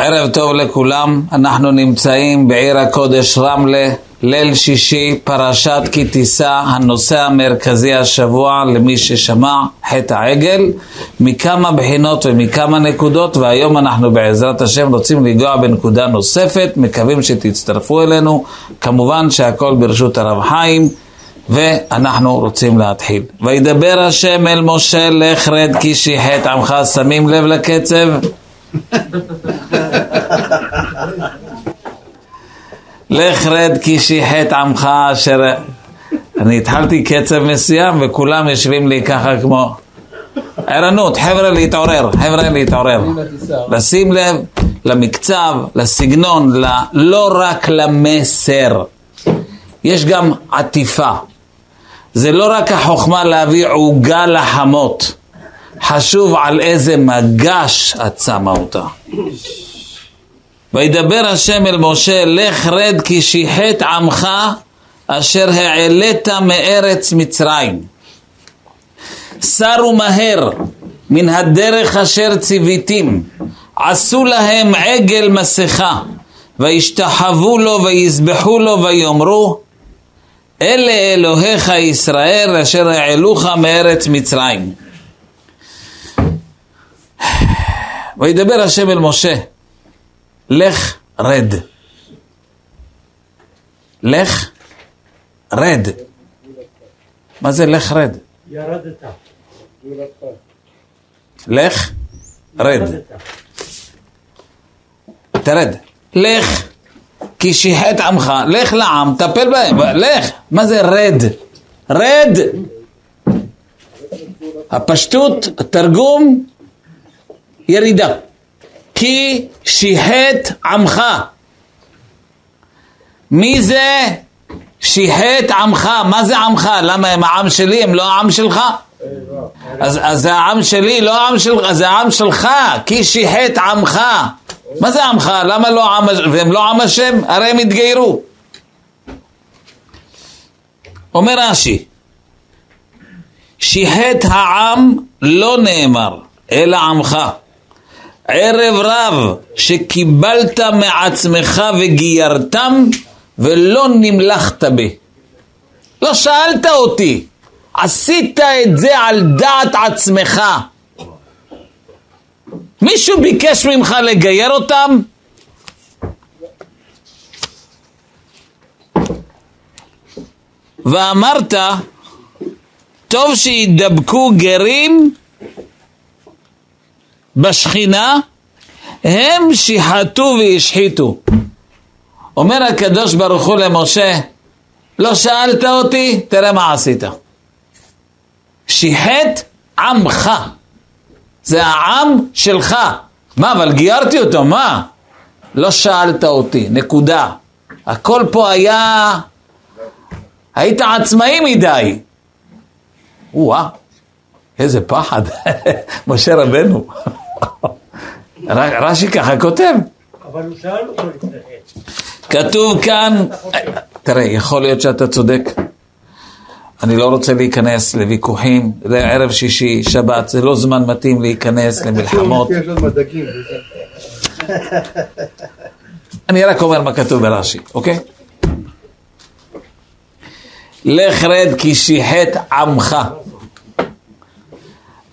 ערב טוב לכולם, אנחנו נמצאים בעיר הקודש רמלה, ליל שישי, פרשת כי תישא, הנושא המרכזי השבוע למי ששמע, חטא העגל, מכמה בחינות ומכמה נקודות, והיום אנחנו בעזרת השם רוצים לנגוע בנקודה נוספת, מקווים שתצטרפו אלינו, כמובן שהכל ברשות הרב חיים. ואנחנו רוצים להתחיל. וידבר השם אל משה לך רד כי שיחת עמך, שמים לב לקצב? לך רד כי שיחת עמך אשר... אני התחלתי קצב מסוים וכולם יושבים לי ככה כמו... ערנות, חבר'ה להתעורר, חבר'ה להתעורר. לשים לב למקצב, לסגנון, לא רק למסר. יש גם עטיפה. זה לא רק החוכמה להביא עוגה לחמות. חשוב על איזה מגש את שמה אותה. וידבר השם אל משה, לך רד כי שיחת עמך אשר העלית מארץ מצרים. סרו מהר מן הדרך אשר ציוויתים, עשו להם עגל מסכה, וישתחוו לו ויזבחו לו ויאמרו, אלה אלוהיך ישראל אשר העלוך מארץ מצרים. וידבר השם אל משה, לך רד. לך רד. מה זה לך רד? ירדת. לך רד. תרד. לך כי שיחת עמך, לך לעם, טפל בהם, לך. מה זה רד? רד. הפשטות, התרגום, ירידה. כי שיחת עמך. מי זה שיחת עמך? מה זה עמך? למה הם העם שלי, הם לא העם שלך? אז, זה העם שלי, לא העם שלך, זה העם שלך, כי שיחת עמך. מה זה עמך? למה לא עם, והם לא עם השם? הרי הם התגיירו. אומר רש"י, שיחת העם לא נאמר, אלא עמך. ערב רב שקיבלת מעצמך וגיירתם ולא נמלכת בי. לא שאלת אותי, עשית את זה על דעת עצמך. מישהו ביקש ממך לגייר אותם? ואמרת, טוב שידבקו גרים בשכינה, הם שיחתו והשחיתו. אומר הקדוש ברוך הוא למשה, לא שאלת אותי, תראה מה עשית. שיחת עמך. זה העם שלך. מה, אבל גיירתי אותו, מה? לא שאלת אותי, נקודה. הכל פה היה... היית עצמאי מדי. וואה, איזה פחד. משה רבנו. רש"י ככה כותב. אבל הוא שאל אותו לפני כתוב כאן, תראה, יכול להיות שאתה צודק. אני לא רוצה להיכנס לוויכוחים, זה ערב שישי, שבת, זה לא זמן מתאים להיכנס למלחמות. אני רק אומר מה כתוב ברש"י, אוקיי? לך רד כי שיחת עמך,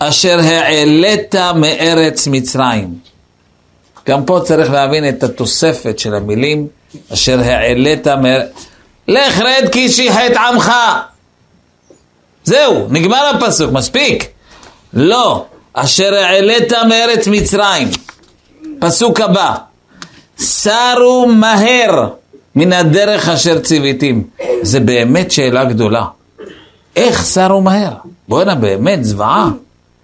אשר העלית מארץ מצרים. גם פה צריך להבין את התוספת של המילים, אשר העלית מארץ... לך רד כי שיחת עמך. זהו, נגמר הפסוק, מספיק. לא, אשר העלית מארץ מצרים. פסוק הבא, סרו מהר מן הדרך אשר ציוויתים. זה באמת שאלה גדולה. איך סרו מהר? בואנה, באמת, זוועה.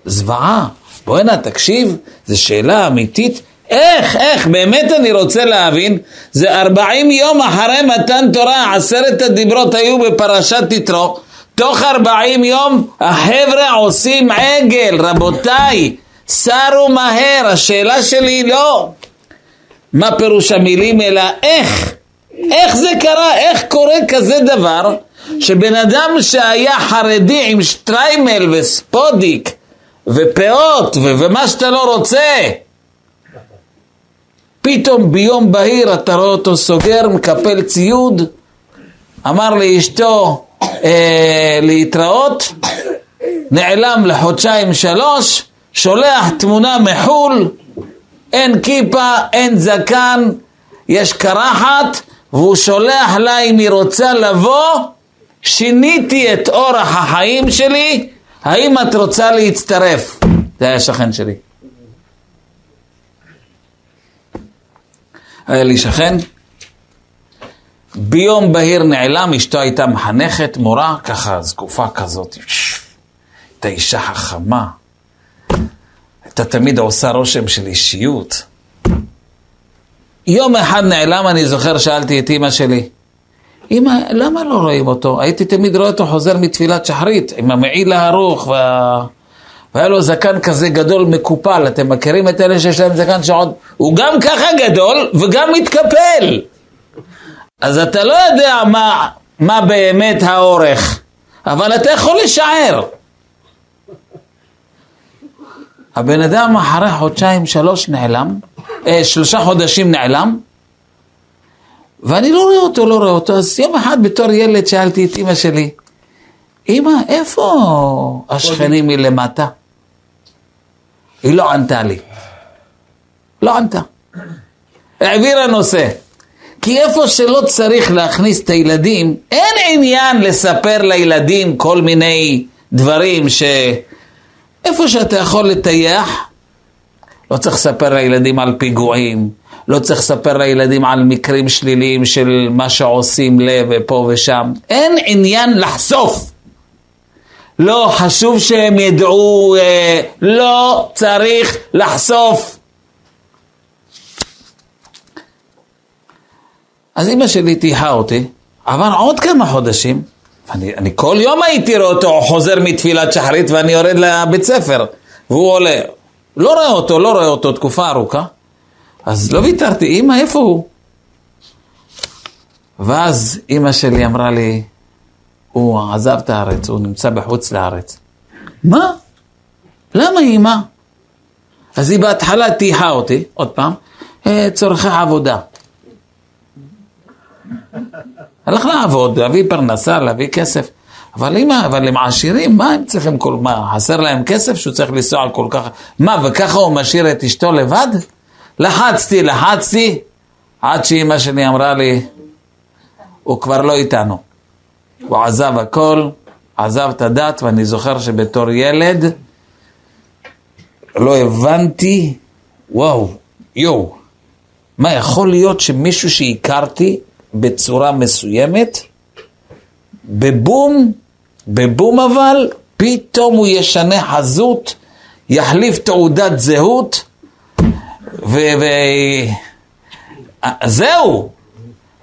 זוועה. בואנה, תקשיב, זו שאלה אמיתית. איך, איך, באמת אני רוצה להבין, זה ארבעים יום אחרי מתן תורה, עשרת הדיברות היו בפרשת יתרו, תוך ארבעים יום החבר'ה עושים עגל, רבותיי, סרו מהר, השאלה שלי לא מה פירוש המילים, אלא איך, איך זה קרה, איך קורה כזה דבר, שבן אדם שהיה חרדי עם שטריימל וספודיק ופאות ו- ומה שאתה לא רוצה, פתאום ביום בהיר אתה רואה אותו סוגר, מקפל ציוד, אמר לאשתו אה, להתראות, נעלם לחודשיים שלוש, שולח תמונה מחו"ל, אין כיפה, אין זקן, יש קרחת, והוא שולח לה אם היא רוצה לבוא, שיניתי את אורח החיים שלי, האם את רוצה להצטרף? זה היה שכן שלי. היה לי שכן, ביום בהיר נעלם, אשתו הייתה מחנכת, מורה, ככה זקופה כזאת, הייתה אישה חכמה, הייתה תמיד עושה רושם של אישיות. יום אחד נעלם, אני זוכר, שאלתי את אימא שלי, אמא, למה לא רואים אותו? הייתי תמיד רואה אותו חוזר מתפילת שחרית, עם המעיל הערוך, וה... והיה לו זקן כזה גדול מקופל, אתם מכירים את אלה שיש להם זקן שעוד... הוא גם ככה גדול וגם מתקפל. אז אתה לא יודע מה, מה באמת האורך, אבל אתה יכול לשער. הבן אדם אחרי חודשיים, שלוש נעלם, אה, שלושה חודשים נעלם, ואני לא רואה אותו, לא רואה אותו. אז יום אחד בתור ילד שאלתי את אימא שלי, אימא, איפה השכנים מלמטה? היא לא ענתה לי. לא ענתה. העבירה נושא. כי איפה שלא צריך להכניס את הילדים, אין עניין לספר לילדים כל מיני דברים ש... איפה שאתה יכול לטייח, לא צריך לספר לילדים על פיגועים, לא צריך לספר לילדים על מקרים שליליים של מה שעושים לב ופה ושם. אין עניין לחשוף. לא, חשוב שהם ידעו, אה, לא צריך לחשוף. אז אימא שלי טייחה אותי, עבר עוד כמה חודשים, אני, אני כל יום הייתי רואה אותו חוזר מתפילת שחרית ואני יורד לבית ספר, והוא עולה. לא רואה אותו, לא רואה אותו תקופה ארוכה, אז לא ויתרתי, אימא, איפה הוא? ואז אימא שלי אמרה לי, הוא עזב את הארץ, הוא נמצא בחוץ לארץ. מה? למה אימא? אז היא בהתחלה טייחה אותי, עוד פעם, אה, צורכי עבודה. הלך לעבוד, להביא פרנסה, להביא כסף. אבל אימא, אבל הם עשירים, מה הם צריכים כל... מה, חסר להם כסף שהוא צריך לנסוע כל כך... מה, וככה הוא משאיר את אשתו לבד? לחצתי, לחצתי, עד שאימא שלי אמרה לי, הוא כבר לא איתנו. הוא עזב הכל, עזב את הדת, ואני זוכר שבתור ילד לא הבנתי, וואו, יואו, מה יכול להיות שמישהו שהכרתי בצורה מסוימת, בבום, בבום אבל, פתאום הוא ישנה חזות, יחליף תעודת זהות, וזהו.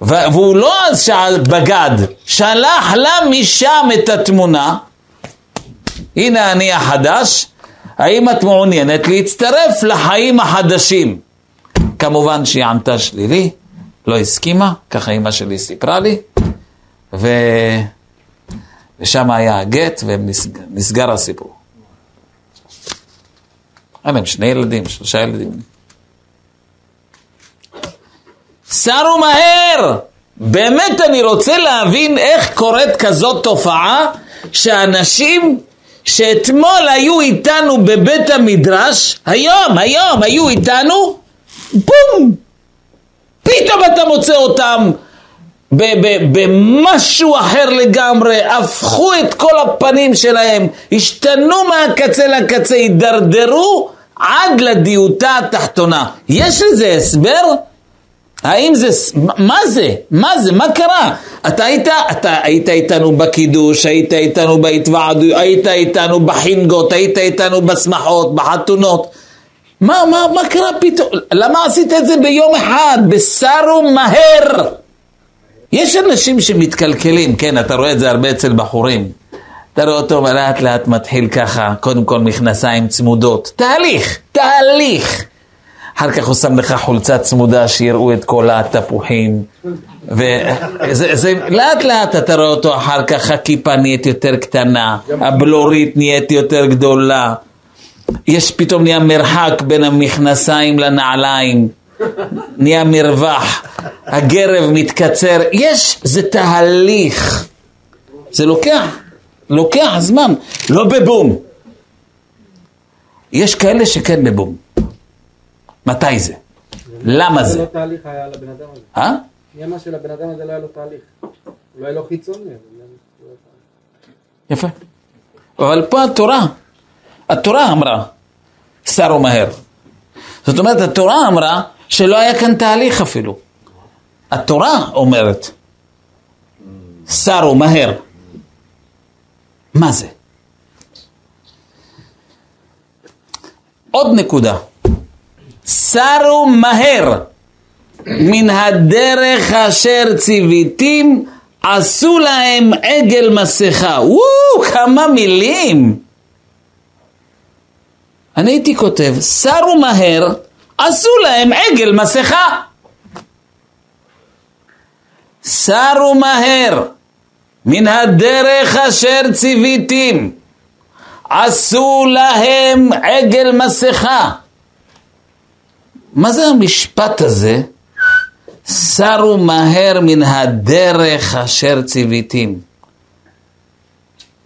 והוא לא אז שאל בגד, שלח לה משם את התמונה, הנה אני החדש, האם את מעוניינת להצטרף לחיים החדשים? כמובן שהיא ענתה שלילי, לא הסכימה, ככה אימא שלי סיפרה לי, ו... ושם היה הגט ונסגר הסיפור. היה להם שני ילדים, שלושה ילדים. סרו מהר! באמת אני רוצה להבין איך קורית כזאת תופעה שאנשים שאתמול היו איתנו בבית המדרש, היום, היום היו איתנו, בום! פתאום אתה מוצא אותם במשהו אחר לגמרי, הפכו את כל הפנים שלהם, השתנו מהקצה לקצה, הידרדרו עד לדיוטה התחתונה. יש לזה הסבר? האם זה, מה זה? מה זה? מה קרה? אתה היית, אתה היית איתנו בקידוש, היית איתנו בהתוועדות, היית איתנו בחינגות, היית איתנו בשמחות, בחתונות. מה, מה, מה קרה פתאום? למה עשית את זה ביום אחד? בסרו מהר. יש אנשים שמתקלקלים, כן, אתה רואה את זה הרבה אצל בחורים. אתה רואה אותו לאט לאט מתחיל ככה, קודם כל מכנסיים צמודות. תהליך, תהליך. אחר כך הוא שם לך חולצה צמודה שיראו את כל התפוחים. וזה לאט לאט אתה רואה אותו אחר כך, הכיפה נהיית יותר קטנה, הבלורית נהיית יותר גדולה. יש פתאום נהיה מרחק בין המכנסיים לנעליים. נהיה מרווח, הגרב מתקצר, יש, זה תהליך, זה לוקח, לוקח זמן, לא בבום. יש כאלה שכן בבום. מתי זה? למה זה זה? לא תהליך היה לבן אדם הזה. אה? מי אמר שלבן אדם הזה לא היה לו תהליך? לא חיצוני. אבל לא לו יפה. אבל פה התורה, התורה אמרה, סרו מהר. זאת אומרת, התורה אמרה שלא היה כאן תהליך אפילו. התורה אומרת, סרו מהר. מה זה? עוד נקודה. סרו מהר מן הדרך אשר ציוויתים עשו להם עגל מסכה. וואו, כמה מילים. אני הייתי כותב, סרו מהר, עשו להם עגל מסכה. סרו מהר מן הדרך אשר ציוויתים, עשו להם עגל מסכה. מה זה המשפט הזה? סרו מהר מן הדרך אשר ציוויתים.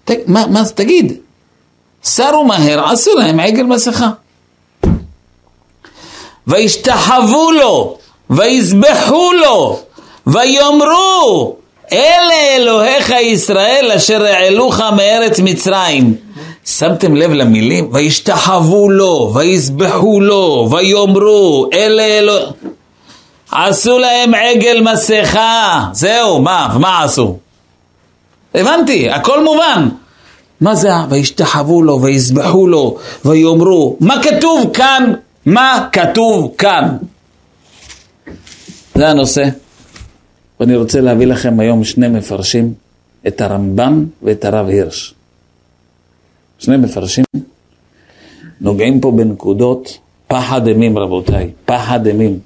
ת, מה, מה, תגיד, סרו מהר, עשו להם עגל מסכה. וישתחוו לו, ויזבחו לו, ויאמרו, אלה אלוהיך ישראל אשר העלוך מארץ מצרים. שמתם לב למילים? וישתחוו לו, ויזבחו לו, ויאמרו, אלה אלוהיך... עשו להם עגל מסכה, זהו, מה, מה עשו? הבנתי, הכל מובן. מה זה וישתחוו לו, ויזבחו לו, ויאמרו, מה כתוב כאן? מה כתוב כאן? זה הנושא. ואני רוצה להביא לכם היום שני מפרשים, את הרמב"ם ואת הרב הירש. שני מפרשים נוגעים פה בנקודות פחד אימים רבותיי, פחד אימים.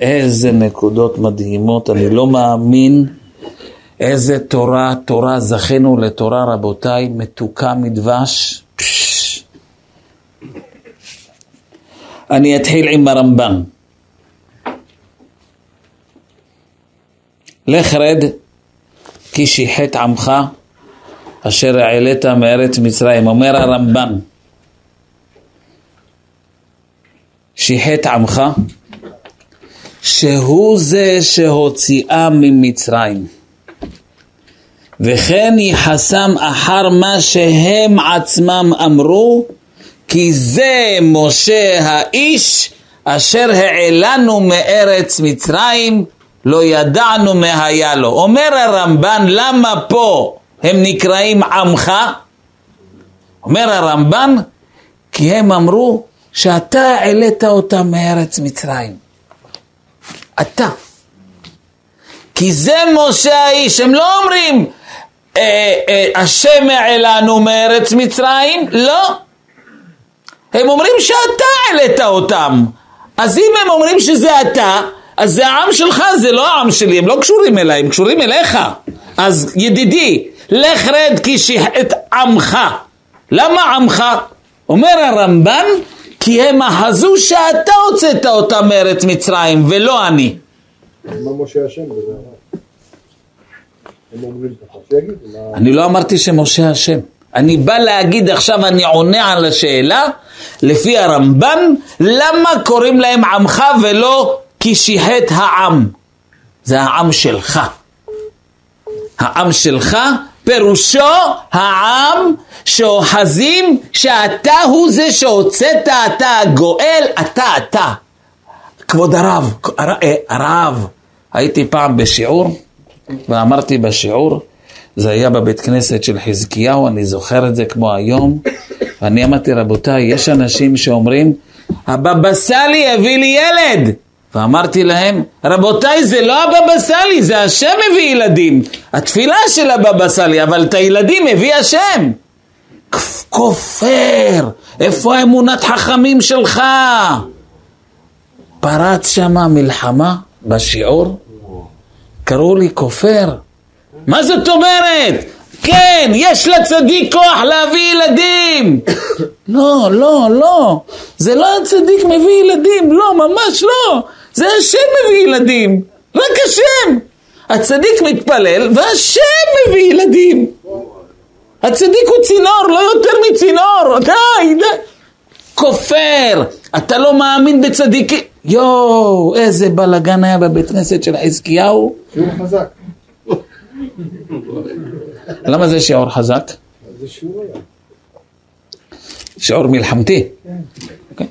איזה נקודות מדהימות, אני לא מאמין איזה תורה, תורה, זכינו לתורה רבותיי, מתוקה מדבש. אני אתחיל עם הרמב"ן. לך רד כי שיחת עמך אשר העלית מארץ מצרים, אומר הרמב"ן. שיחת עמך שהוא זה שהוציאה ממצרים. וכן יחסם אחר מה שהם עצמם אמרו, כי זה משה האיש אשר העלנו מארץ מצרים, לא ידענו מה היה לו. אומר הרמב"ן, למה פה הם נקראים עמך? אומר הרמב"ן, כי הם אמרו שאתה העלית אותם מארץ מצרים. אתה. כי זה משה האיש, הם לא אומרים אה, אה, השם העלנו מארץ מצרים, לא. הם אומרים שאתה העלית אותם. אז אם הם אומרים שזה אתה, אז זה העם שלך, זה לא העם שלי, הם לא קשורים אליי, הם קשורים אליך. אז ידידי, לך רד כי שיחת עמך. למה עמך? אומר הרמב"ן, כי הם אחזו שאתה הוצאת אותם מארץ מצרים, ולא אני. מה משה אשם בזה? הם אומרים. מה- אני לא אמרתי שמשה אשם. אני בא להגיד עכשיו, אני עונה על השאלה, לפי הרמב"ן, למה קוראים להם עמך ולא כי שיחת העם? זה העם שלך. העם שלך, פירושו העם שאוחזים שאתה הוא זה שהוצאת, אתה הגואל, אתה אתה. כבוד הרב, הר- אה, הרב, הייתי פעם בשיעור, ואמרתי בשיעור, זה היה בבית כנסת של חזקיהו, אני זוכר את זה כמו היום, ואני אמרתי, רבותיי, יש אנשים שאומרים, הבבא סאלי הביא לי ילד. ואמרתי להם, רבותיי, זה לא הבבא סאלי, זה השם מביא ילדים. התפילה של הבבא סאלי, אבל את הילדים הביא השם. כופר, איפה אמונת חכמים שלך? פרץ שמה מלחמה בשיעור, קראו לי כופר. מה זאת אומרת? כן, יש לצדיק כוח להביא ילדים. לא, לא, לא. זה לא הצדיק מביא ילדים, לא, ממש לא. זה השם מביא ילדים, רק השם. הצדיק מתפלל והשם מביא ילדים. הצדיק הוא צינור, לא יותר מצינור, די, די. כופר, אתה לא מאמין בצדיקים. יואו, איזה בלאגן היה בבית כנסת של חזקיהו. שיעור חזק. למה זה שיעור חזק? זה שיעור היה. שיעור מלחמתי. אוקיי.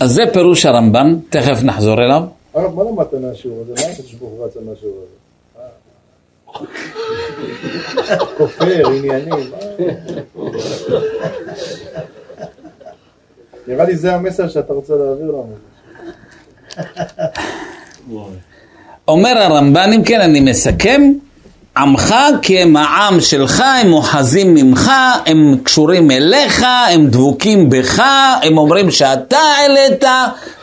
אז זה פירוש הרמב"ן, תכף נחזור אליו. הרב, מה למדת מהשיעור הזה? מה הקדוש ברוך הוא רצה מהשיעור הזה? אה. כופר, עניינים. מה? נראה לי זה המסר שאתה רוצה להעביר לנו. אומר הרמב"ן, אם כן אני מסכם, עמך כי הם העם שלך, הם אוחזים ממך, הם קשורים אליך, הם דבוקים בך, הם אומרים שאתה העלית,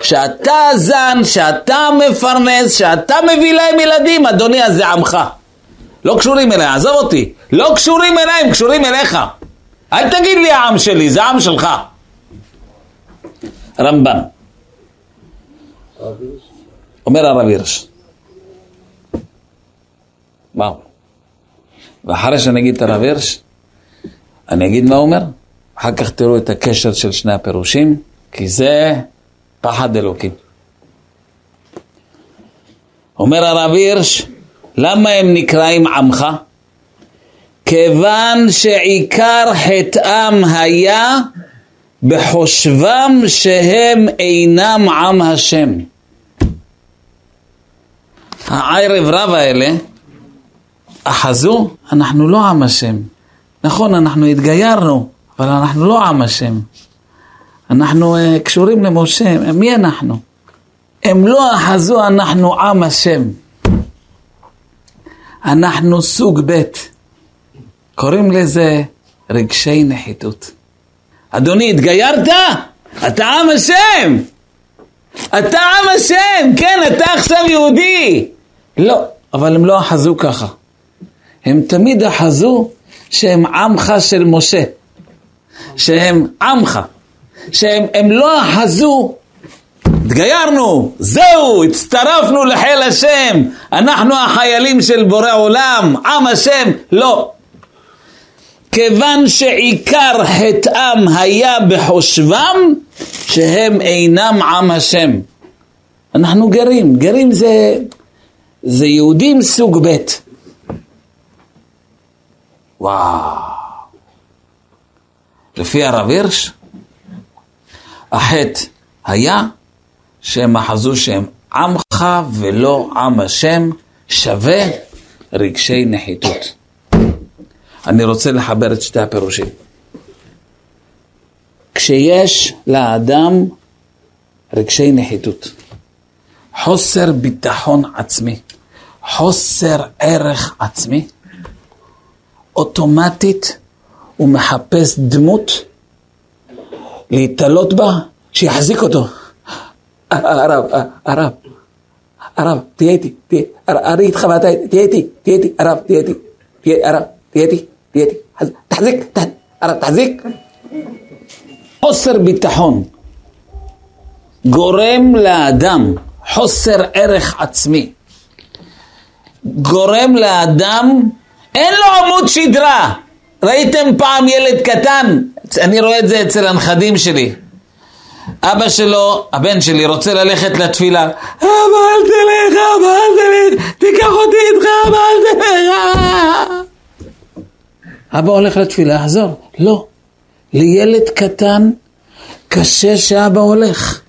שאתה זן, שאתה מפרנס, שאתה מביא להם ילדים, אדוני, אז זה עמך. לא קשורים אליי, עזוב אותי, לא קשורים אליי, הם קשורים אליך. אל תגיד לי העם שלי, זה העם שלך. רמב"ן? אומר הרב הירש. וואו. ואחרי שאני אגיד את הרב הירש, אני אגיד מה הוא אומר. אחר כך תראו את הקשר של שני הפירושים, כי זה פחד אלוקים. אומר הרב הירש, למה הם נקראים עמך? כיוון שעיקר חטאם היה בחושבם שהם אינם עם השם. הערב רב האלה אחזו, אנחנו לא עם השם. נכון, אנחנו התגיירנו, אבל אנחנו לא עם השם. אנחנו uh, קשורים למשה, מי אנחנו? הם לא אחזו, אנחנו עם השם. אנחנו סוג ב', קוראים לזה רגשי נחיתות. אדוני, התגיירת? אתה עם השם! אתה עם השם! כן, אתה עכשיו יהודי! לא, אבל הם לא אחזו ככה. הם תמיד אחזו שהם עמך של משה. שהם עמך. שהם הם לא אחזו, התגיירנו, זהו, הצטרפנו לחיל השם, אנחנו החיילים של בורא עולם, עם השם, לא. כיוון שעיקר חטאם היה בחושבם שהם אינם עם השם. אנחנו גרים, גרים זה, זה יהודים סוג ב'. וואו. לפי הרב הירש, החטא היה שהם אחזו שהם עמך ולא עם השם, שווה רגשי נחיתות. אני רוצה לחבר את שתי הפירושים. כשיש לאדם רגשי נחיתות, חוסר ביטחון עצמי, חוסר ערך עצמי, אוטומטית הוא מחפש דמות להתעלות בה, שיחזיק אותו. הרב, הרב, הרב, תהיה איתי, תהיה, אני איתך ואתה, תהיה איתי, תהיה איתי, הרב, תהיה איתי, הרב, תהיה איתי, תהיה איתי, תחזיק, הרב, תחזיק. חוסר ביטחון גורם לאדם חוסר ערך עצמי. גורם לאדם, אין לו עמוד שדרה. ראיתם פעם ילד קטן? אני רואה את זה אצל הנכדים שלי. אבא שלו, הבן שלי, רוצה ללכת לתפילה. אבא אל תלך, אבא אל תלך, תיקח אותי איתך, אבא אל תלך. אבא הולך לתפילה, יחזור. לא. לילד קטן קשה שאבא הולך.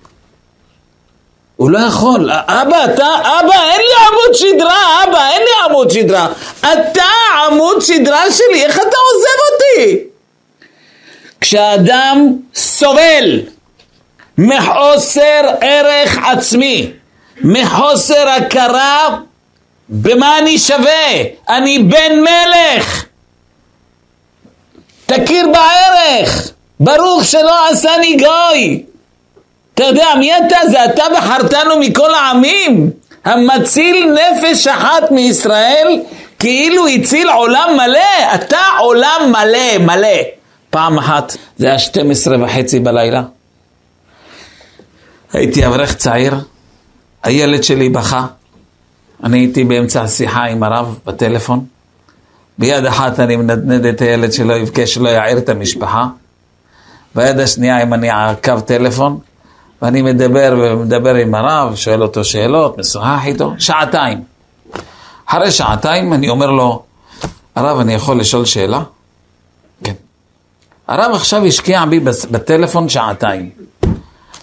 הוא לא יכול. אבא, אתה, אבא, אין לי עמוד שדרה, אבא, אין לי עמוד שדרה. אתה עמוד שדרה שלי, איך אתה עוזב אותי? כשאדם סובל מחוסר ערך עצמי, מחוסר הכרה במה אני שווה, אני בן מלך. תכיר בערך, ברוך שלא עשני גוי. אתה יודע מי אתה? זה אתה בחרתנו מכל העמים. המציל נפש אחת מישראל, כאילו הציל עולם מלא. אתה עולם מלא, מלא. פעם אחת, זה היה 12 וחצי בלילה. הייתי אברך צעיר, הילד שלי בכה. אני הייתי באמצע השיחה עם הרב בטלפון. ביד אחת אני מנדנד את הילד שלא יבכה, שלא יעיר את המשפחה. ביד השנייה אם אני עקב טלפון, ואני מדבר ומדבר עם הרב, שואל אותו שאלות, משוחח איתו, שעתיים. אחרי שעתיים אני אומר לו, הרב, אני יכול לשאול שאלה? כן. הרב עכשיו השקיע בי בטלפון שעתיים.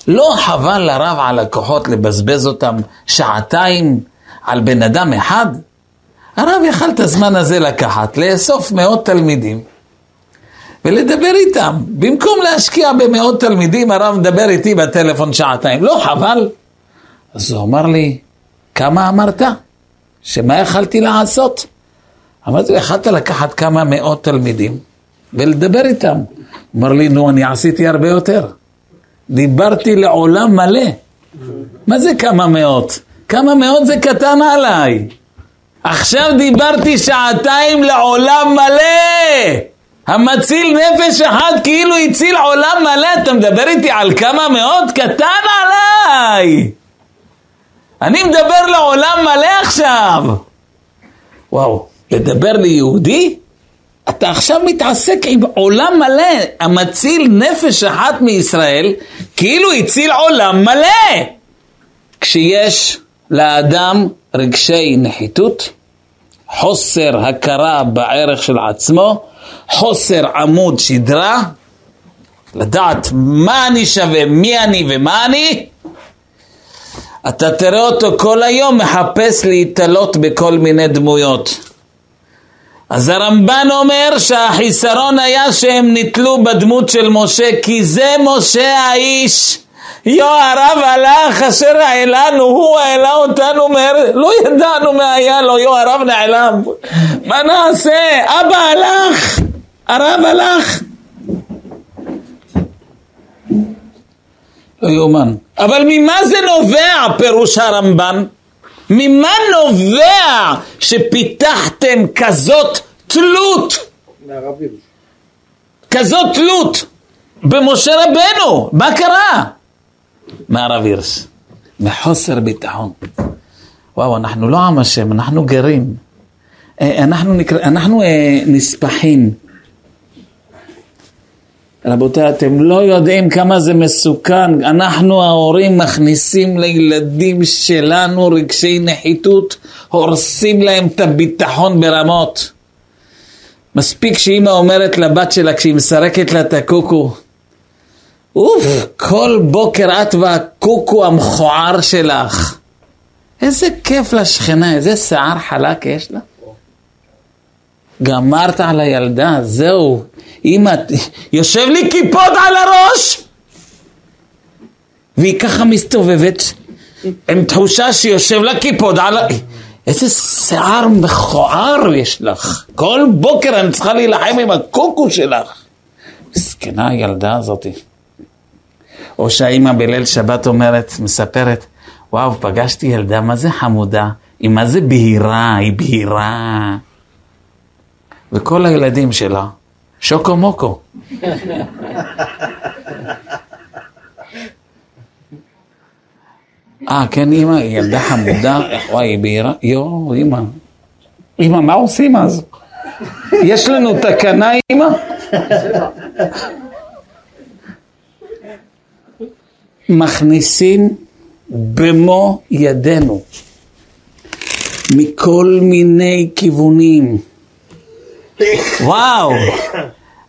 לא חבל לרב על הכוחות לבזבז אותם שעתיים על בן אדם אחד? הרב יכל את הזמן הזה לקחת, לאסוף מאות תלמידים ולדבר איתם. במקום להשקיע במאות תלמידים, הרב מדבר איתי בטלפון שעתיים. לא חבל? אז הוא אמר לי, כמה אמרת? שמה יכלתי לעשות? אמרתי לו, יכלת לקחת כמה מאות תלמידים ולדבר איתם. אמר לי, נו, אני עשיתי הרבה יותר. דיברתי לעולם מלא. מה זה כמה מאות? כמה מאות זה קטן עליי. עכשיו דיברתי שעתיים לעולם מלא. המציל נפש אחת כאילו הציל עולם מלא. אתה מדבר איתי על כמה מאות? קטן עליי. אני מדבר לעולם מלא עכשיו. וואו, לדבר ליהודי? אתה עכשיו מתעסק עם עולם מלא, המציל נפש אחת מישראל, כאילו הציל עולם מלא. כשיש לאדם רגשי נחיתות, חוסר הכרה בערך של עצמו, חוסר עמוד שדרה, לדעת מה אני שווה, מי אני ומה אני, אתה תראה אותו כל היום מחפש להתעלות בכל מיני דמויות. אז הרמב"ן אומר שהחיסרון היה שהם נתלו בדמות של משה, כי זה משה האיש. יו הרב הלך אשר העלנו, הוא העלה אותנו, מה... לא ידענו מה היה לו, יו הרב נעלם. מה נעשה? אבא הלך, הרב הלך. לא יאומן. אבל ממה זה נובע, פירוש הרמב"ן? ממה נובע שפיתחתם כזאת תלות? כזאת תלות במשה רבנו, מה קרה? מהרב מחוסר ביטחון. וואו, אנחנו לא עם השם, אנחנו גרים. אה, אנחנו, נקרא, אנחנו אה, נספחים. רבותיי, אתם לא יודעים כמה זה מסוכן. אנחנו ההורים מכניסים לילדים שלנו רגשי נחיתות, הורסים להם את הביטחון ברמות. מספיק שאימא אומרת לבת שלה כשהיא מסרקת לה את הקוקו, אוף, כל בוקר את והקוקו המכוער שלך. איזה כיף לשכנה, איזה שיער חלק יש לה. גמרת על הילדה, זהו. אמא, יושב לי קיפוד על הראש! והיא ככה מסתובבת עם תחושה שיושב לה קיפוד על. איזה שיער מכוער יש לך. כל בוקר אני צריכה להילחם עם הקוקו שלך. מסכנה הילדה הזאתי. או שהאימא בליל שבת אומרת, מספרת, וואו, פגשתי ילדה, מה זה חמודה? היא מה זה בהירה, היא בהירה. וכל הילדים שלה, שוקו מוקו. אה, כן, אימא, היא ילדה חמודה, וואי, היא בהירה, יואו, אימא. אימא, מה עושים אז? יש לנו תקנה, אימא? מכניסים במו ידינו מכל מיני כיוונים. וואו,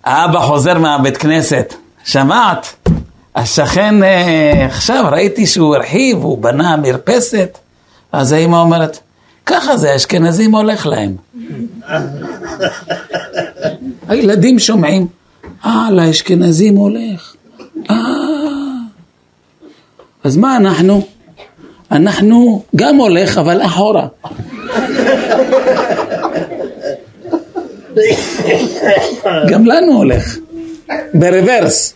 האבא חוזר מהבית כנסת, שמעת? השכן אה, עכשיו ראיתי שהוא הרחיב, הוא בנה מרפסת, אז האמא אומרת, ככה זה, האשכנזים הולך להם. הילדים שומעים, אה, לאשכנזים הולך. אז מה אנחנו? אנחנו גם הולך, אבל אחורה. גם לנו הולך, ברוורס.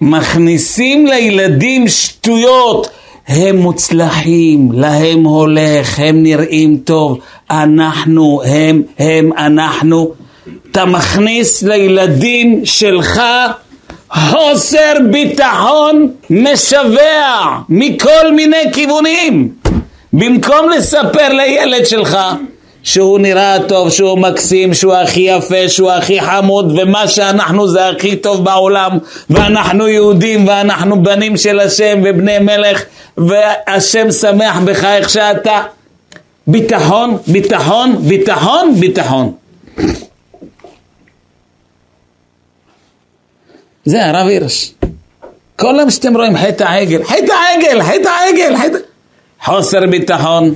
מכניסים לילדים שטויות, הם מוצלחים, להם הולך, הם נראים טוב, אנחנו, הם, הם, אנחנו. אתה מכניס לילדים שלך חוסר ביטחון משווע מכל מיני כיוונים. במקום לספר לילד שלך שהוא נראה טוב, שהוא מקסים, שהוא הכי יפה, שהוא הכי חמוד ומה שאנחנו זה הכי טוב בעולם ואנחנו יהודים ואנחנו בנים של השם ובני מלך והשם שמח בך איך שאתה ביטחון, ביטחון, ביטחון, ביטחון זה הרב הירש כל יום שאתם רואים חטא העגל, חטא העגל, חטא העגל, חטא... חוסר ביטחון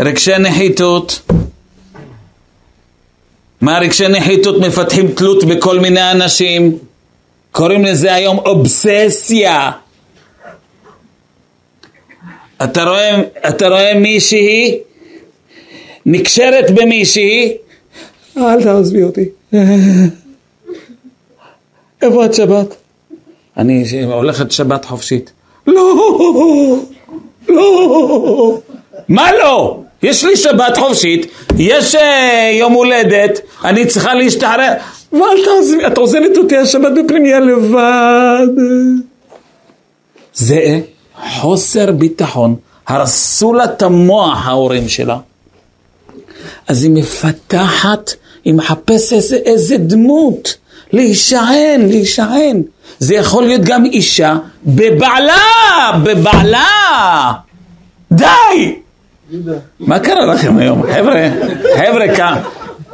רגשי נחיתות. מה רגשי נחיתות מפתחים תלות בכל מיני אנשים? קוראים לזה היום אובססיה. אתה רואה, אתה רואה מישהי נקשרת במישהי, אל תעזבי אותי. איפה את שבת? אני הולכת שבת חופשית. לא, לא. מה לא? יש לי שבת חופשית, יש uh, יום הולדת, אני צריכה להשתחרר. ואל תעזבי, את עוזבת אותי השבת בפנימיה לבד. זה חוסר ביטחון. הרסו לה את המוח ההורים שלה. אז היא מפתחת, היא מחפשת איזה, איזה דמות, להישען, להישען. זה יכול להיות גם אישה בבעלה, בבעלה. די! מה קרה לכם היום? חבר'ה, חבר'ה, כאן.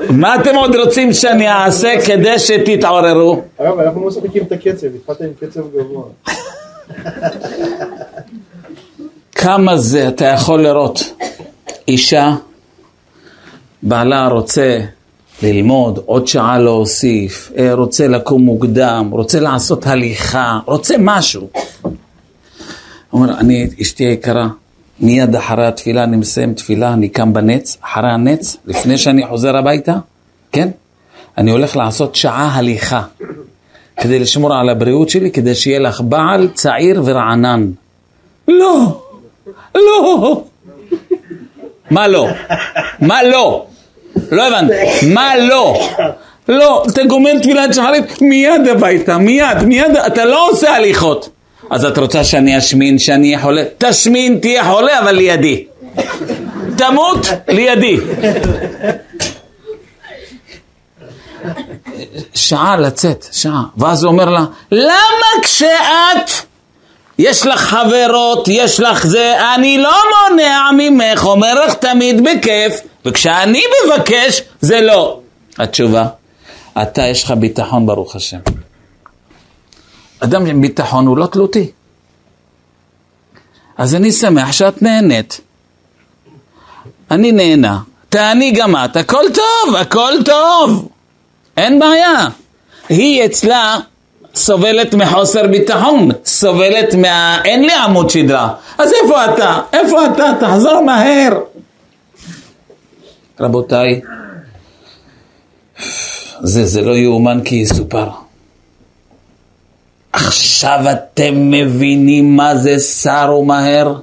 מה אתם עוד רוצים שאני אעשה כדי שתתעוררו? הרב, אנחנו לא משחקים את הקצב, התחלת עם קצב גבוה. כמה זה אתה יכול לראות אישה, בעלה רוצה ללמוד, עוד שעה להוסיף, אה, רוצה לקום מוקדם, רוצה לעשות הליכה, רוצה משהו. הוא אומר, אני, אשתי היקרה, מיד אחרי התפילה אני מסיים תפילה, אני קם בנץ, אחרי הנץ, לפני שאני חוזר הביתה, כן? אני הולך לעשות שעה הליכה, כדי לשמור על הבריאות שלי, כדי שיהיה לך בעל צעיר ורענן. לא, לא. מה לא? מה לא? לא הבנתי. מה לא? לא, אתה גומר תפילת שחרית, מיד הביתה, מיד, מיד, אתה לא עושה הליכות. אז את רוצה שאני אשמין, שאני אהיה חולה? תשמין, תהיה חולה, אבל לידי. תמות, לידי. שעה לצאת, שעה. ואז הוא אומר לה, למה כשאת, יש לך חברות, יש לך זה, אני לא מונע ממך, אומר לך תמיד בכיף, וכשאני מבקש, זה לא. התשובה, אתה יש לך ביטחון ברוך השם. אדם עם ביטחון הוא לא תלותי. אז אני שמח שאת נהנית. אני נהנה, תעני גם את, הכל טוב, הכל טוב. אין בעיה. היא אצלה סובלת מחוסר ביטחון, סובלת מה... אין לי עמוד שדרה. אז איפה אתה? איפה אתה? תחזור מהר. רבותיי, זה, זה לא יאומן כי יסופר. עכשיו אתם מבינים מה זה שר ומהר?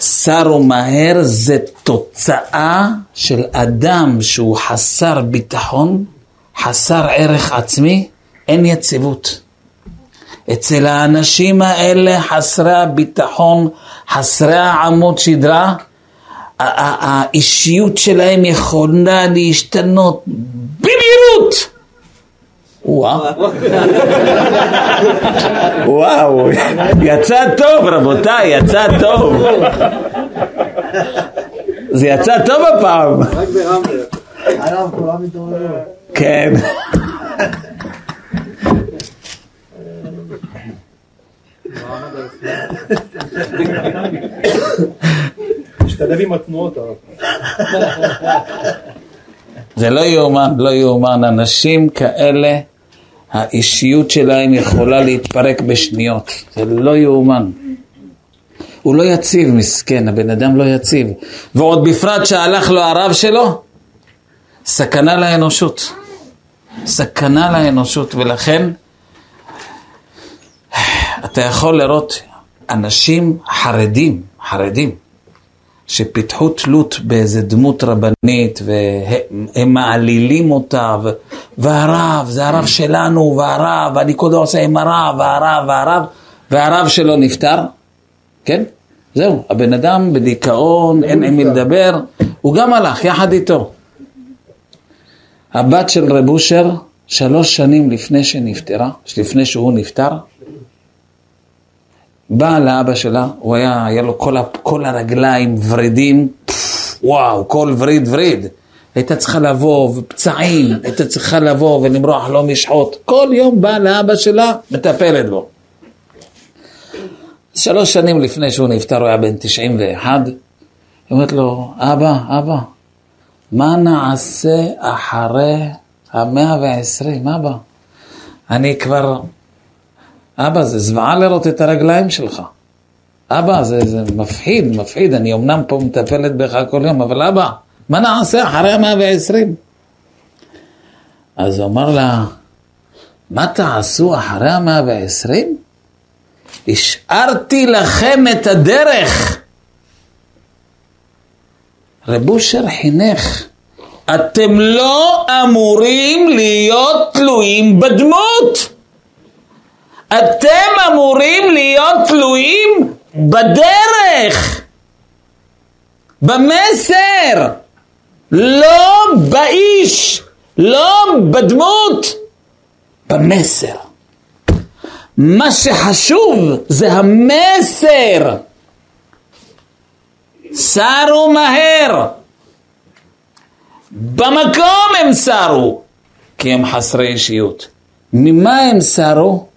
שר ומהר זה תוצאה של אדם שהוא חסר ביטחון, חסר ערך עצמי, אין יציבות. אצל האנשים האלה חסרי הביטחון, חסרי העמוד שדרה, האישיות שלהם יכולה להשתנות במהירות. וואו, וואו, יצא טוב רבותיי, יצא טוב. זה יצא טוב הפעם. רק ברמלה. כן. משתלב עם התנועות. זה לא יאומן, לא יאומן. אנשים כאלה, האישיות שלהם יכולה להתפרק בשניות. זה לא יאומן. הוא לא יציב, מסכן, הבן אדם לא יציב. ועוד בפרט שהלך לו הרב שלו, סכנה לאנושות. סכנה לאנושות, ולכן אתה יכול לראות אנשים חרדים, חרדים, שפיתחו תלות באיזה דמות רבנית והם מעלילים אותה ו... והרב, זה הרב שלנו, והרב, ואני קודם עושה עם הרב, והרב, והרב, והרב שלו נפטר, כן? זהו, הבן אדם בדיכאון, אין עם מי לדבר, הוא גם הלך יחד איתו. הבת של רב אושר, שלוש שנים לפני שנפטרה, לפני שהוא נפטר, באה לאבא שלה, הוא היה, היה לו כל, כל הרגליים ורידים, וואו, כל וריד וריד. הייתה צריכה לבוא, ופצעים, הייתה צריכה לבוא ולמרוח לו משחות. כל יום באה לאבא שלה, מטפלת בו. שלוש שנים לפני שהוא נפטר, הוא היה בן 91, היא אומרת לו, אבא, אבא, מה נעשה אחרי המאה ועשרים, אבא? אני כבר... אבא, זה זוועה לראות את הרגליים שלך. אבא, זה, זה מפחיד, מפחיד, אני אמנם פה מטפלת בך כל יום, אבל אבא, מה נעשה אחרי המאה ועשרים? אז הוא אמר לה, מה תעשו אחרי המאה ועשרים? השארתי לכם את הדרך. רב אושר חינך, אתם לא אמורים להיות תלויים בדמות. אתם אמורים להיות תלויים בדרך, במסר, לא באיש, לא בדמות, במסר. מה שחשוב זה המסר. סרו מהר. במקום הם סרו, כי הם חסרי אישיות. ממה הם סרו?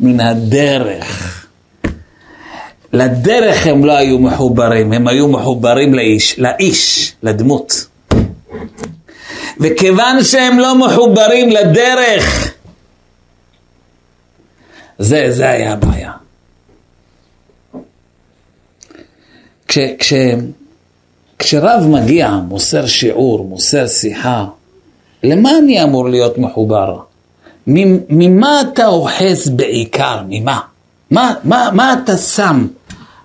מן הדרך. לדרך הם לא היו מחוברים, הם היו מחוברים לאיש, לאיש, לדמות. וכיוון שהם לא מחוברים לדרך, זה, זה היה הבעיה. כש, כש, כשרב מגיע, מוסר שיעור, מוסר שיחה, למה אני אמור להיות מחובר? ממה אתה אוחז בעיקר? ממה? מה, מה, מה אתה שם?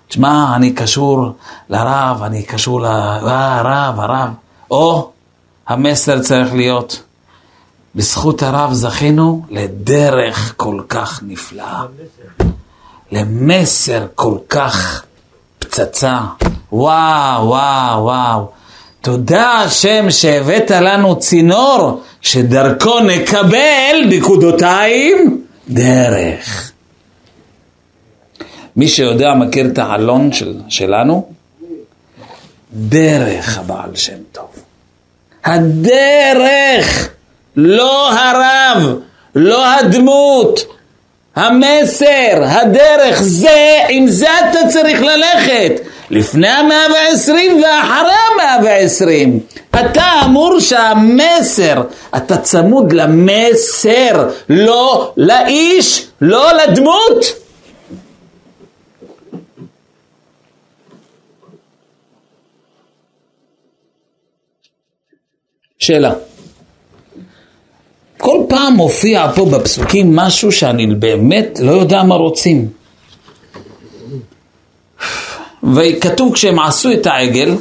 תשמע, אני קשור לרב, אני קשור לרב, הרב. או המסר צריך להיות, בזכות הרב זכינו לדרך כל כך נפלאה, למסר כל כך פצצה. וואו, וואו, וואו. תודה השם שהבאת לנו צינור שדרכו נקבל נקודותיים דרך. מי שיודע מכיר את העלון של, שלנו? דרך הבעל שם טוב. הדרך, לא הרב, לא הדמות, המסר, הדרך, זה, עם זה אתה צריך ללכת. לפני המאה ועשרים ואחרי המאה ועשרים. אתה אמור שהמסר, אתה צמוד למסר, לא לאיש, לא לדמות. שאלה. כל פעם מופיע פה בפסוקים משהו שאני באמת לא יודע מה רוצים. וכתוב כשהם עשו את העגל,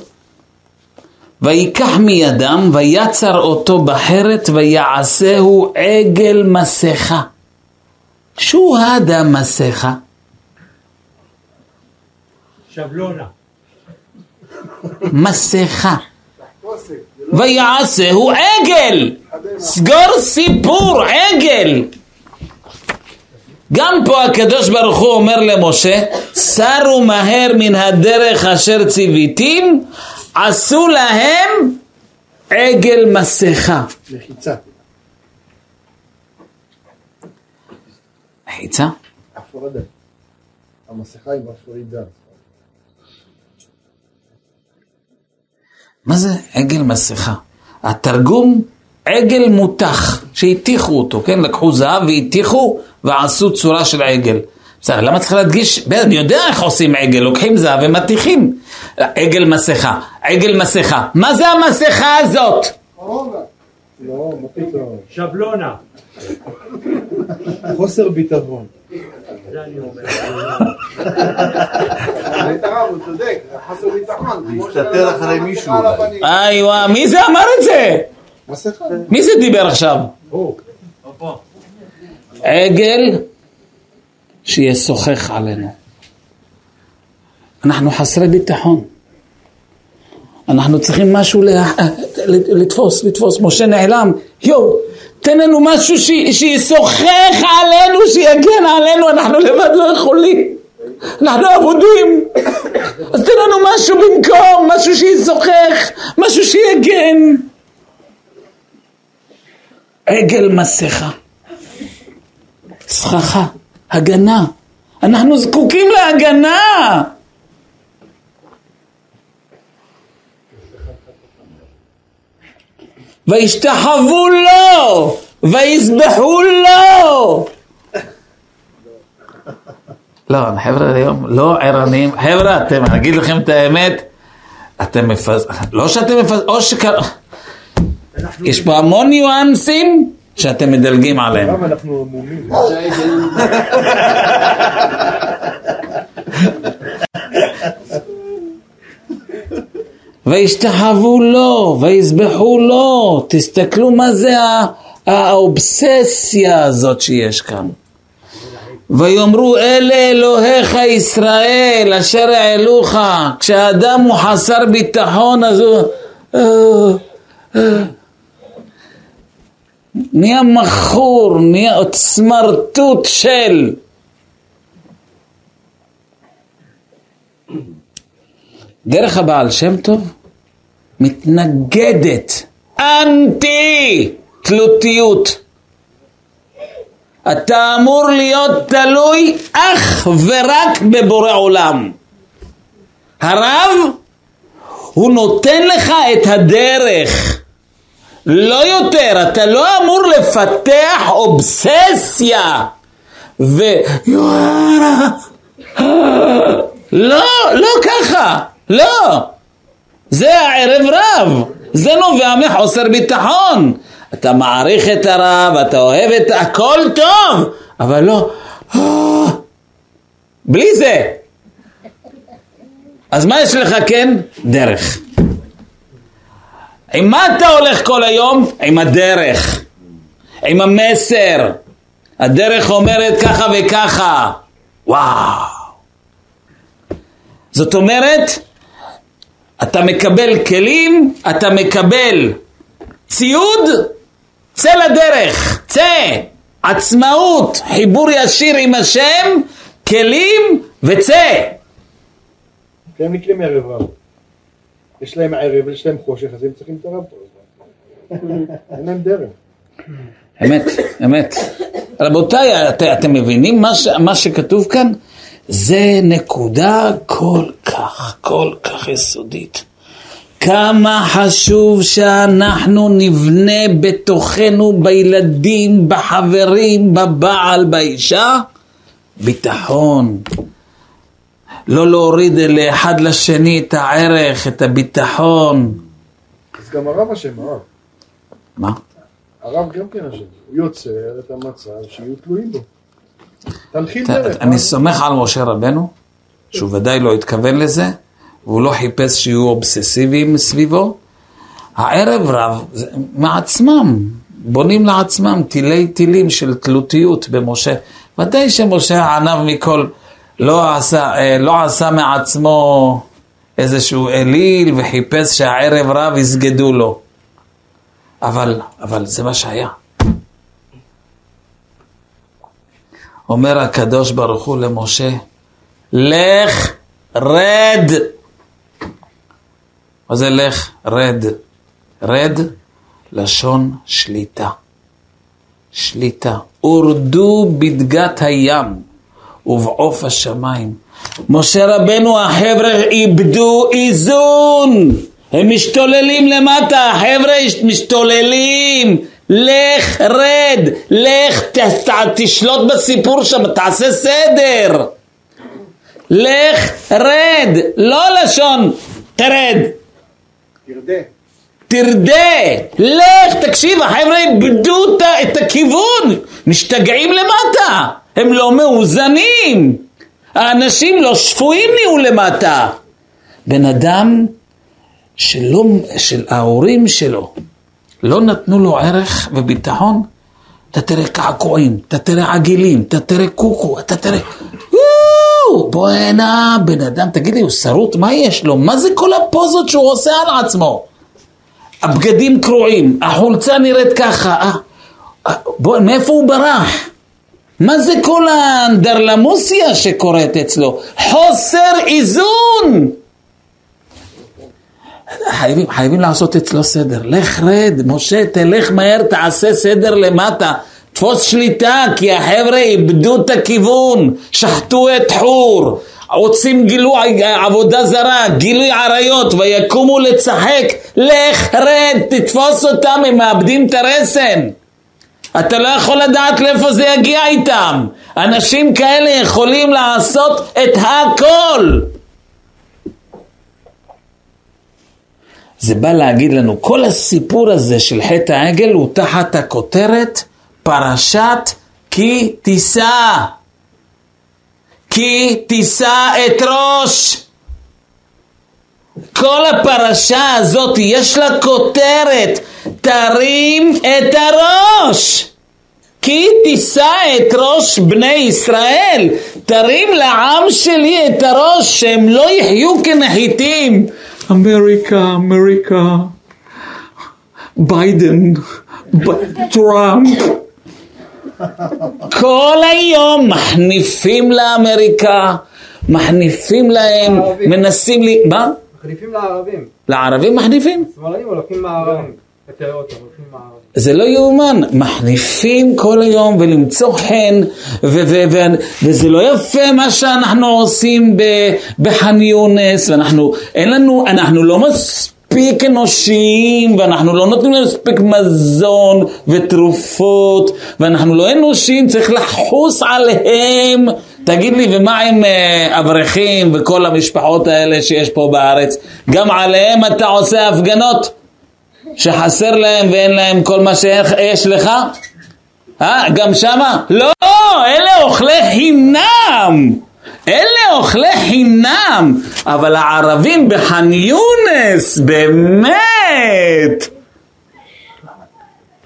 ויקח מידם ויצר אותו בחרת ויעשהו עגל מסכה. שו הדה מסכה? שבלונה. מסכה. ויעשהו עגל. סגור סיפור, עגל. גם פה הקדוש ברוך הוא אומר למשה, סרו מהר מן הדרך אשר ציוויתים, עשו להם עגל מסכה. מחיצה. מחיצה? הפרדה. המסכה עם הפרידה. מה זה עגל מסכה? התרגום עגל מותח, שהטיחו אותו, כן? לקחו זהב והטיחו ועשו צורה של עגל. בסדר, למה צריך להדגיש? אני יודע איך עושים עגל, לוקחים זהב ומטיחים. עגל מסכה, עגל מסכה. מה זה המסכה הזאת? לא? שבלונה. חוסר ביטחון. זה אני אומר. להסתתר אחרי מישהו. איי וואו, מי זה אמר את זה? מסכה. מי זה דיבר עכשיו? עגל שישוחח עלינו. אנחנו חסרי ביטחון. אנחנו צריכים משהו לה- לתפוס, לתפוס. משה נעלם, יואו, תן לנו משהו ש- שישוחח עלינו, שיגן עלינו, אנחנו לבד לא יכולים. אנחנו אבודים. אז תן לנו משהו במקום, משהו שישוחח, משהו שיגן. עגל מסכה. סככה, הגנה. אנחנו זקוקים להגנה. וישתחוו לו, ויזבחו לו. לא, חבר'ה היום לא ערניים. חבר'ה, אתם, אני אגיד לכם את האמת, אתם מפז... לא שאתם מפז... או שכ... יש פה המון ניואנסים שאתם מדלגים עליהם. למה אנחנו מומים? וישתחוו לו, ויזבחו לו. תסתכלו מה זה האובססיה הזאת שיש כאן. ויאמרו אלה אלוהיך ישראל אשר העלוך. כשהאדם הוא חסר ביטחון אז הוא... נהיה מכור, נהיה סמרטוט של. דרך הבעל שם טוב מתנגדת, אנטי תלותיות. אתה אמור להיות תלוי אך ורק בבורא עולם. הרב, הוא נותן לך את הדרך, לא יותר, אתה לא אמור לפתח אובססיה ו... לא, לא ככה, לא. זה הערב רב, זה נובע מחוסר ביטחון. אתה מעריך את הרב, אתה אוהב את הכל טוב, אבל לא, בלי זה. אז מה יש לך כן? דרך. עם מה אתה הולך כל היום? עם הדרך, עם המסר. הדרך אומרת ככה וככה. וואו. זאת אומרת, אתה מקבל כלים, אתה מקבל ציוד, צא לדרך, צא. עצמאות, חיבור ישיר עם השם, כלים וצא. נקראים ערב רב. יש להם ערב, יש להם חושך, אז הם צריכים את הרב פה. אין להם דרך. אמת, אמת. רבותיי, את, אתם מבינים מה שכתוב כאן? זה נקודה כל כך, כל כך יסודית. כמה חשוב שאנחנו נבנה בתוכנו, בילדים, בחברים, בבעל, באישה, ביטחון. לא להוריד לאחד לשני את הערך, את הביטחון. אז גם הרב אשם, הרב. מה? הרב גם כן אשם. הוא יוצר את המצב שיהיו תלויים בו. אתה- דרך. אני אה? סומך על משה רבנו, שהוא ודאי לא התכוון לזה, והוא לא חיפש שיהיו אובססיביים סביבו. הערב רב, מעצמם, בונים לעצמם תילי תילים של תלותיות במשה. ודאי שמשה הענב מכל לא עשה, אה, לא עשה מעצמו איזשהו אליל וחיפש שהערב רב יסגדו לו. אבל, אבל זה מה שהיה. אומר הקדוש ברוך הוא למשה, לך רד. מה זה לך רד? רד, לשון שליטה. שליטה. הורדו בדגת הים ובעוף השמיים. משה רבנו, החבר'ה איבדו איזון. הם משתוללים למטה, החבר'ה משתוללים. לך רד, לך ת, ת, תשלוט בסיפור שם, תעשה סדר. לך רד, לא לשון תרד, תרדה. תרדה, לך, תקשיב, החבר'ה איבדו את הכיוון, משתגעים למטה, הם לא מאוזנים, האנשים לא שפויים נהיו למטה. בן אדם שלא, של ההורים שלו לא נתנו לו ערך וביטחון, אתה תראה קעקועים, אתה תראה עגילים, אתה תראה קוקו, אתה תראה... בואנה, בן אדם, תגיד לי, הוא שרוט, מה יש לו? מה זה כל הפוזות שהוא עושה על עצמו? הבגדים קרועים, החולצה נראית ככה, אה, אה, בוא, מאיפה הוא ברח? מה זה כל האנדרלמוסיה שקורית אצלו? חוסר איזון! חייבים, חייבים לעשות אצלו סדר. לך רד, משה, תלך מהר, תעשה סדר למטה. תפוס שליטה, כי החבר'ה איבדו את הכיוון, שחטו את חור, רוצים גילוי עבודה זרה, גילוי עריות, ויקומו לצחק. לך רד, תתפוס אותם, הם מאבדים את הרסן. אתה לא יכול לדעת לאיפה זה יגיע איתם. אנשים כאלה יכולים לעשות את הכל. זה בא להגיד לנו, כל הסיפור הזה של חטא העגל הוא תחת הכותרת פרשת כי תישא. כי תישא את ראש. כל הפרשה הזאת יש לה כותרת, תרים את הראש. כי תישא את ראש בני ישראל, תרים לעם שלי את הראש, שהם לא יחיו כנחיתים. אמריקה, אמריקה, ביידן, טראמפ. כל היום מחניפים לאמריקה, מחניפים להם, הערבים. מנסים לי... מה? מחליפים לערבים. לערבים מחניפים? שמאלנים הולכים מהערבים. זה לא יאומן, מחניפים כל היום ולמצוא חן, ו- ו- ו- וזה לא יפה מה שאנחנו עושים ב- בח'אן יונס, ואנחנו, אין לנו, אנחנו לא מספיק אנושיים, ואנחנו לא נותנים להם מספיק מזון ותרופות, ואנחנו לא אנושיים, צריך לחוס עליהם. תגיד לי, ומה עם אה, אברכים וכל המשפחות האלה שיש פה בארץ? גם עליהם אתה עושה הפגנות? שחסר להם ואין להם כל מה שיש לך? אה, גם שמה? לא, אלה אוכלי חינם. אלה אוכלי חינם. אבל הערבים בח'אן יונס, באמת.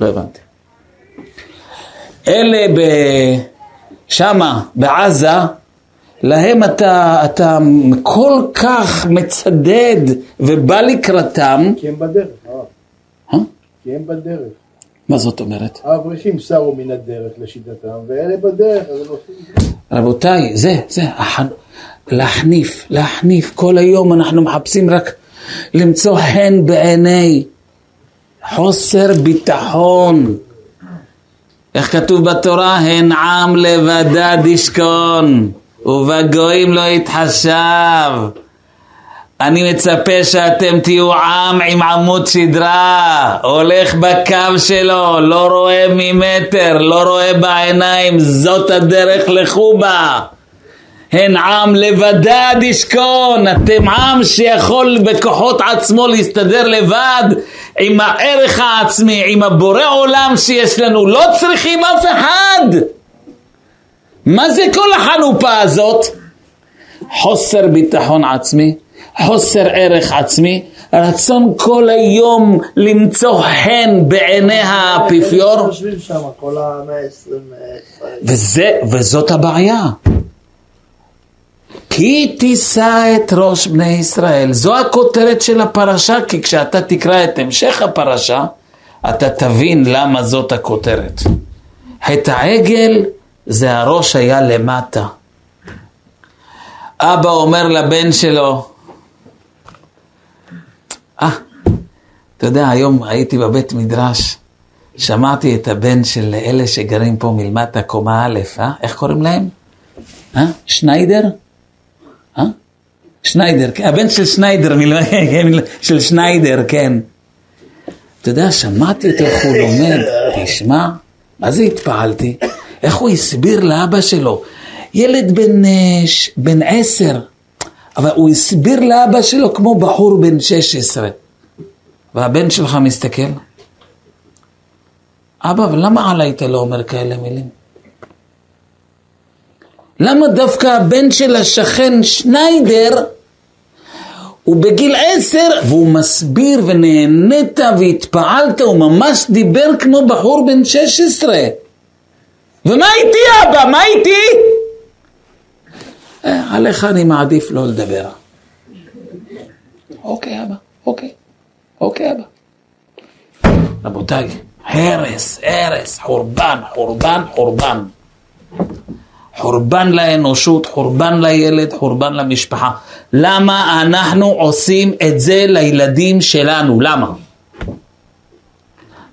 לא הבנתי. אלה ב... שמה, בעזה, להם אתה, אתה כל כך מצדד ובא לקראתם, כי הם בדרך. אה? כי הם בדרך. מה זאת אומרת? האברכים סרו מן הדרך לשיטתם, ואלה בדרך, אז הם עושים את זה. רבותיי, זה, זה, הח... להחניף, להחניף, כל היום אנחנו מחפשים רק למצוא חן בעיני, חוסר ביטחון. איך כתוב בתורה? הן עם לבדד ישכון, ובגויים לא יתחשב. אני מצפה שאתם תהיו עם עם עמוד שדרה, הולך בקו שלו, לא רואה ממטר, לא רואה בעיניים, זאת הדרך, לכו בה. הן עם לבדד ישכון, אתם עם שיכול בכוחות עצמו להסתדר לבד עם הערך העצמי, עם הבורא עולם שיש לנו, לא צריכים אף אחד. מה זה כל החנופה הזאת? חוסר ביטחון עצמי, חוסר ערך עצמי, רצון כל היום למצוא חן בעיני האפיפיור. וזה, וזאת הבעיה. כי תישא את ראש בני ישראל. זו הכותרת של הפרשה, כי כשאתה תקרא את המשך הפרשה, אתה תבין למה זאת הכותרת. חטא העגל זה הראש היה למטה. אבא אומר לבן שלו, אה, אתה יודע, היום הייתי בבית מדרש, שמעתי את הבן של אלה שגרים פה מלמטה, קומה א', אה? איך קוראים להם? אה? שניידר? אה? שניידר, כן, הבן של שניידר, מל- כן, של שניידר, כן. אתה יודע, שמעתי אותו איך הוא לומד, תשמע, מה זה התפעלתי? איך הוא הסביר לאבא שלו? ילד בן, אה, בן עשר, אבל הוא הסביר לאבא שלו כמו בחור בן שש עשרה. והבן שלך מסתכל, אבא, אבל למה עליי אתה לא אומר כאלה מילים? למה דווקא הבן של השכן שניידר הוא בגיל עשר והוא מסביר ונהנית והתפעלת, הוא ממש דיבר כמו בחור בן שש עשרה. ומה איתי אבא? מה איתי? אה, עליך אני מעדיף לא לדבר. אוקיי אבא, אוקיי, אוקיי אבא. רבותיי, הרס, הרס, חורבן, חורבן, חורבן. חורבן לאנושות, חורבן לילד, חורבן למשפחה. למה אנחנו עושים את זה לילדים שלנו? למה?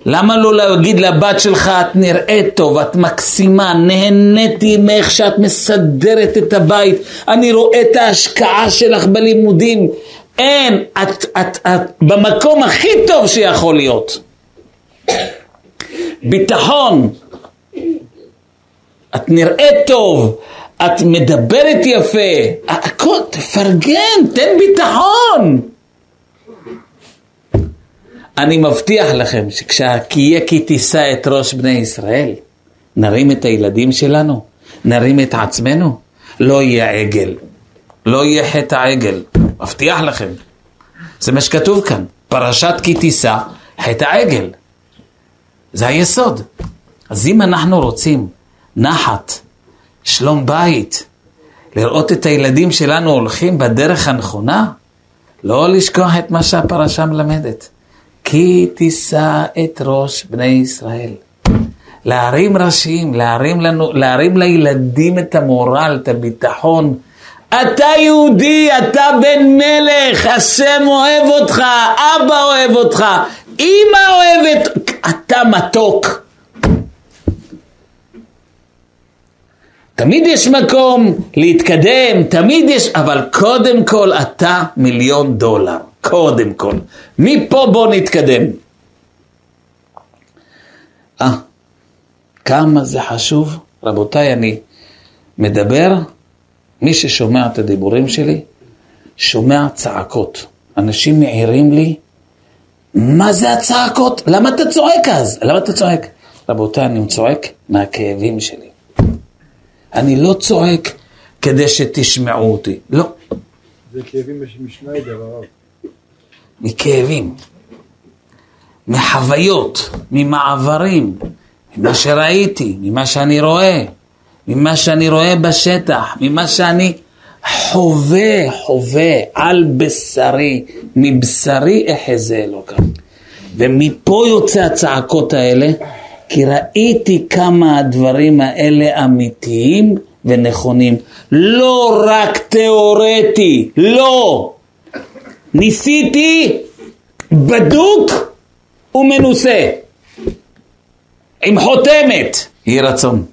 למה לא להגיד לבת שלך, את נראית טוב, את מקסימה, נהניתי מאיך שאת מסדרת את הבית, אני רואה את ההשקעה שלך בלימודים. אין, את, את, את במקום הכי טוב שיכול להיות. ביטחון, את נראית טוב, את מדברת יפה, הכל, תפרגן, תן ביטחון. אני מבטיח לכם שכשהקיה כי תישא את ראש בני ישראל, נרים את הילדים שלנו, נרים את עצמנו, לא יהיה עגל, לא יהיה חטא העגל, מבטיח לכם. זה מה שכתוב כאן, פרשת כי תישא, חטא העגל. זה היסוד. אז אם אנחנו רוצים נחת, שלום בית, לראות את הילדים שלנו הולכים בדרך הנכונה, לא לשכוח את מה שהפרשה מלמדת. כי תישא את ראש בני ישראל. להרים ראשים, להרים, לנו, להרים לילדים את המורל, את הביטחון. אתה יהודי, אתה בן מלך, השם אוהב אותך, אבא אוהב אותך, אמא אוהבת, אתה מתוק. תמיד יש מקום להתקדם, תמיד יש, אבל קודם כל אתה מיליון דולר, קודם כל. מפה בוא נתקדם. אה, כמה זה חשוב. רבותיי, אני מדבר, מי ששומע את הדיבורים שלי, שומע צעקות. אנשים מעירים לי, מה זה הצעקות? למה אתה צועק אז? למה אתה צועק? רבותיי, אני צועק מהכאבים שלי. אני לא צועק כדי שתשמעו אותי, לא. זה כאבים משניידר, הרב. מכאבים, מחוויות, ממעברים, ממה שראיתי, ממה שאני רואה, ממה שאני רואה בשטח, ממה שאני חווה, חווה על בשרי, מבשרי אחזה אלוקם. ומפה יוצא הצעקות האלה, כי ראיתי כמה הדברים האלה אמיתיים ונכונים. לא רק תיאורטי, לא. ניסיתי בדוק ומנוסה, עם חותמת. יהי רצון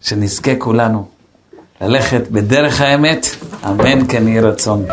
שנזכה כולנו ללכת בדרך האמת, אמן כן יהי רצון.